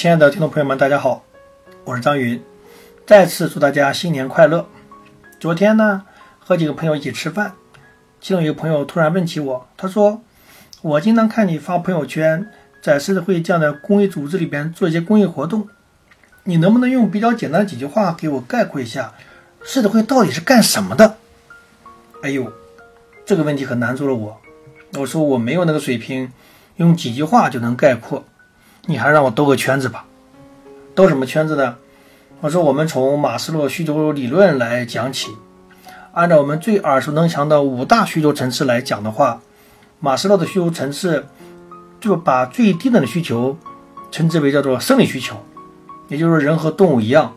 亲爱的听众朋友们，大家好，我是张云，再次祝大家新年快乐。昨天呢，和几个朋友一起吃饭，其中一个朋友突然问起我，他说：“我经常看你发朋友圈，在狮子会这样的公益组织里边做一些公益活动，你能不能用比较简单的几句话给我概括一下，狮子会到底是干什么的？”哎呦，这个问题可难住了我。我说我没有那个水平，用几句话就能概括。你还让我兜个圈子吧？兜什么圈子呢？我说我们从马斯洛需求理论来讲起，按照我们最耳熟能详的五大需求层次来讲的话，马斯洛的需求层次就把最低等的需求称之为叫做生理需求，也就是人和动物一样，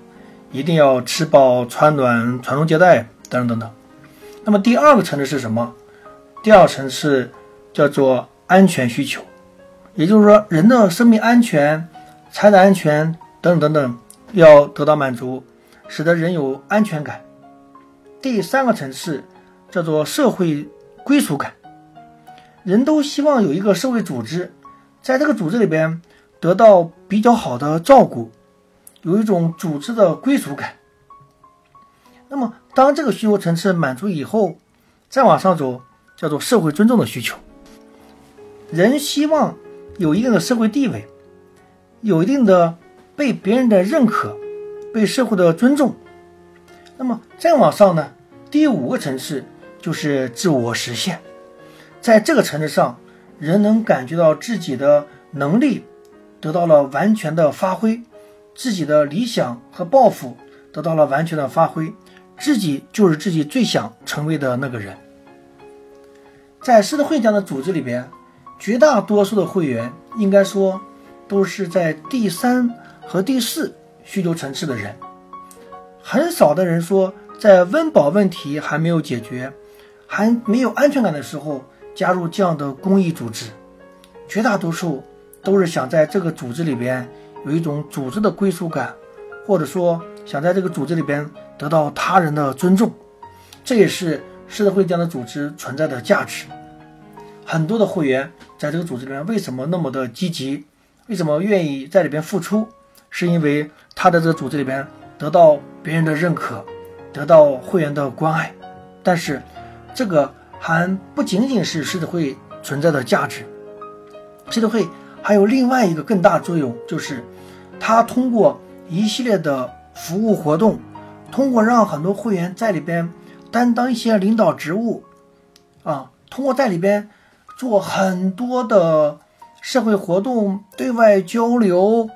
一定要吃饱穿暖传宗接代等等等等。那么第二个层次是什么？第二层次。叫做安全需求，也就是说，人的生命安全、财产安全等等等等要得到满足，使得人有安全感。第三个层次叫做社会归属感，人都希望有一个社会组织，在这个组织里边得到比较好的照顾，有一种组织的归属感。那么，当这个需求层次满足以后，再往上走，叫做社会尊重的需求。人希望有一定的社会地位，有一定的被别人的认可，被社会的尊重。那么再往上呢？第五个层次就是自我实现。在这个层次上，人能感觉到自己的能力得到了完全的发挥，自己的理想和抱负得到了完全的发挥，自己就是自己最想成为的那个人。在狮子会这样的组织里边。绝大多数的会员应该说都是在第三和第四需求层次的人，很少的人说在温饱问题还没有解决、还没有安全感的时候加入这样的公益组织。绝大多数都是想在这个组织里边有一种组织的归属感，或者说想在这个组织里边得到他人的尊重。这也是狮子会这样的组织存在的价值。很多的会员在这个组织里面为什么那么的积极？为什么愿意在里边付出？是因为他在这个组织里边得到别人的认可，得到会员的关爱。但是，这个还不仅仅是狮子会存在的价值。狮子会还有另外一个更大作用，就是它通过一系列的服务活动，通过让很多会员在里边担当一些领导职务，啊，通过在里边。做很多的社会活动、对外交流，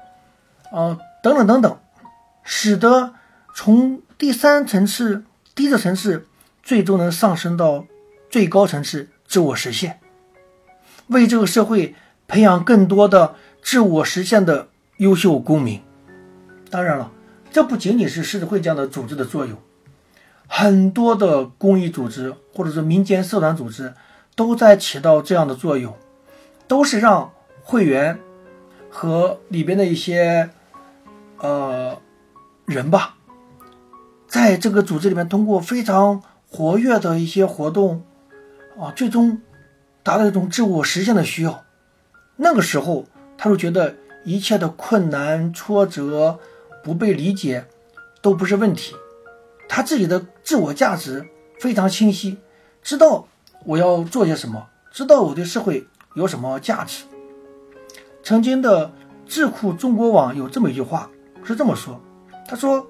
啊，等等等等，使得从第三层次、低的层次，最终能上升到最高层次，自我实现，为这个社会培养更多的自我实现的优秀公民。当然了，这不仅仅是世会这样的组织的作用，很多的公益组织或者说民间社团组织。都在起到这样的作用，都是让会员和里边的一些呃人吧，在这个组织里面通过非常活跃的一些活动啊，最终达到一种自我实现的需要。那个时候，他就觉得一切的困难、挫折、不被理解都不是问题，他自己的自我价值非常清晰，知道。我要做些什么？知道我对社会有什么价值？曾经的智库中国网有这么一句话，是这么说：他说，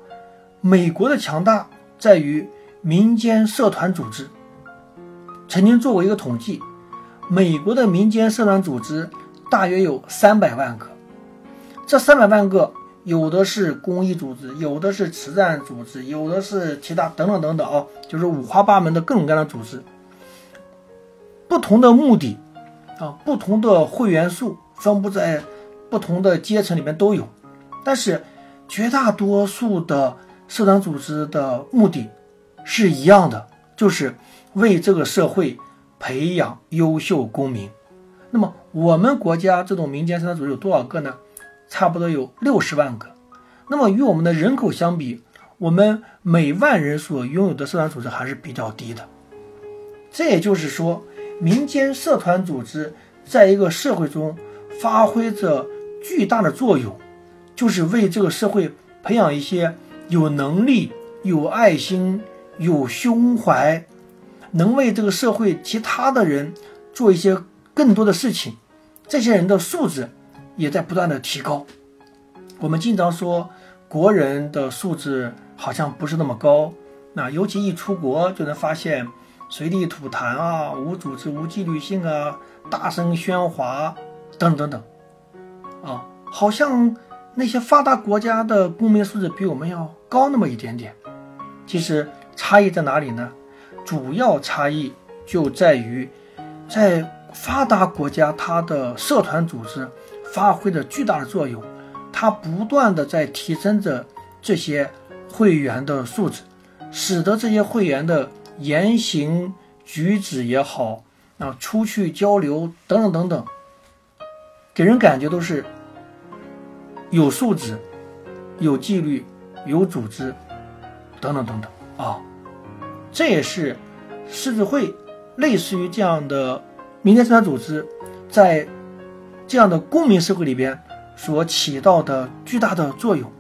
美国的强大在于民间社团组织。曾经做过一个统计，美国的民间社团组织大约有三百万个。这三百万个，有的是公益组织，有的是慈善组织，有的是其他等等等等啊，就是五花八门的各种各样的组织。不同的目的，啊，不同的会员数分布在不同的阶层里面都有，但是绝大多数的社团组织的目的是一样的，就是为这个社会培养优秀公民。那么我们国家这种民间社团组织有多少个呢？差不多有六十万个。那么与我们的人口相比，我们每万人所拥有的社团组织还是比较低的。这也就是说。民间社团组织在一个社会中发挥着巨大的作用，就是为这个社会培养一些有能力、有爱心、有胸怀，能为这个社会其他的人做一些更多的事情。这些人的素质也在不断的提高。我们经常说国人的素质好像不是那么高，那尤其一出国就能发现随地吐痰啊、无组织、无纪律性啊、大声喧哗等等等，啊，好像那些发达国家的公民素质比我们要高那么一点点。其实差异在哪里呢？主要差异就在于在。发达国家，它的社团组织发挥着巨大的作用，它不断的在提升着这些会员的素质，使得这些会员的言行举止也好，啊，出去交流等等等等，给人感觉都是有素质、有纪律、有组织等等等等啊，这也是狮子会类似于这样的。民间社团组织在这样的公民社会里边所起到的巨大的作用。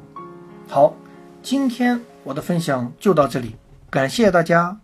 好，今天我的分享就到这里，感谢大家。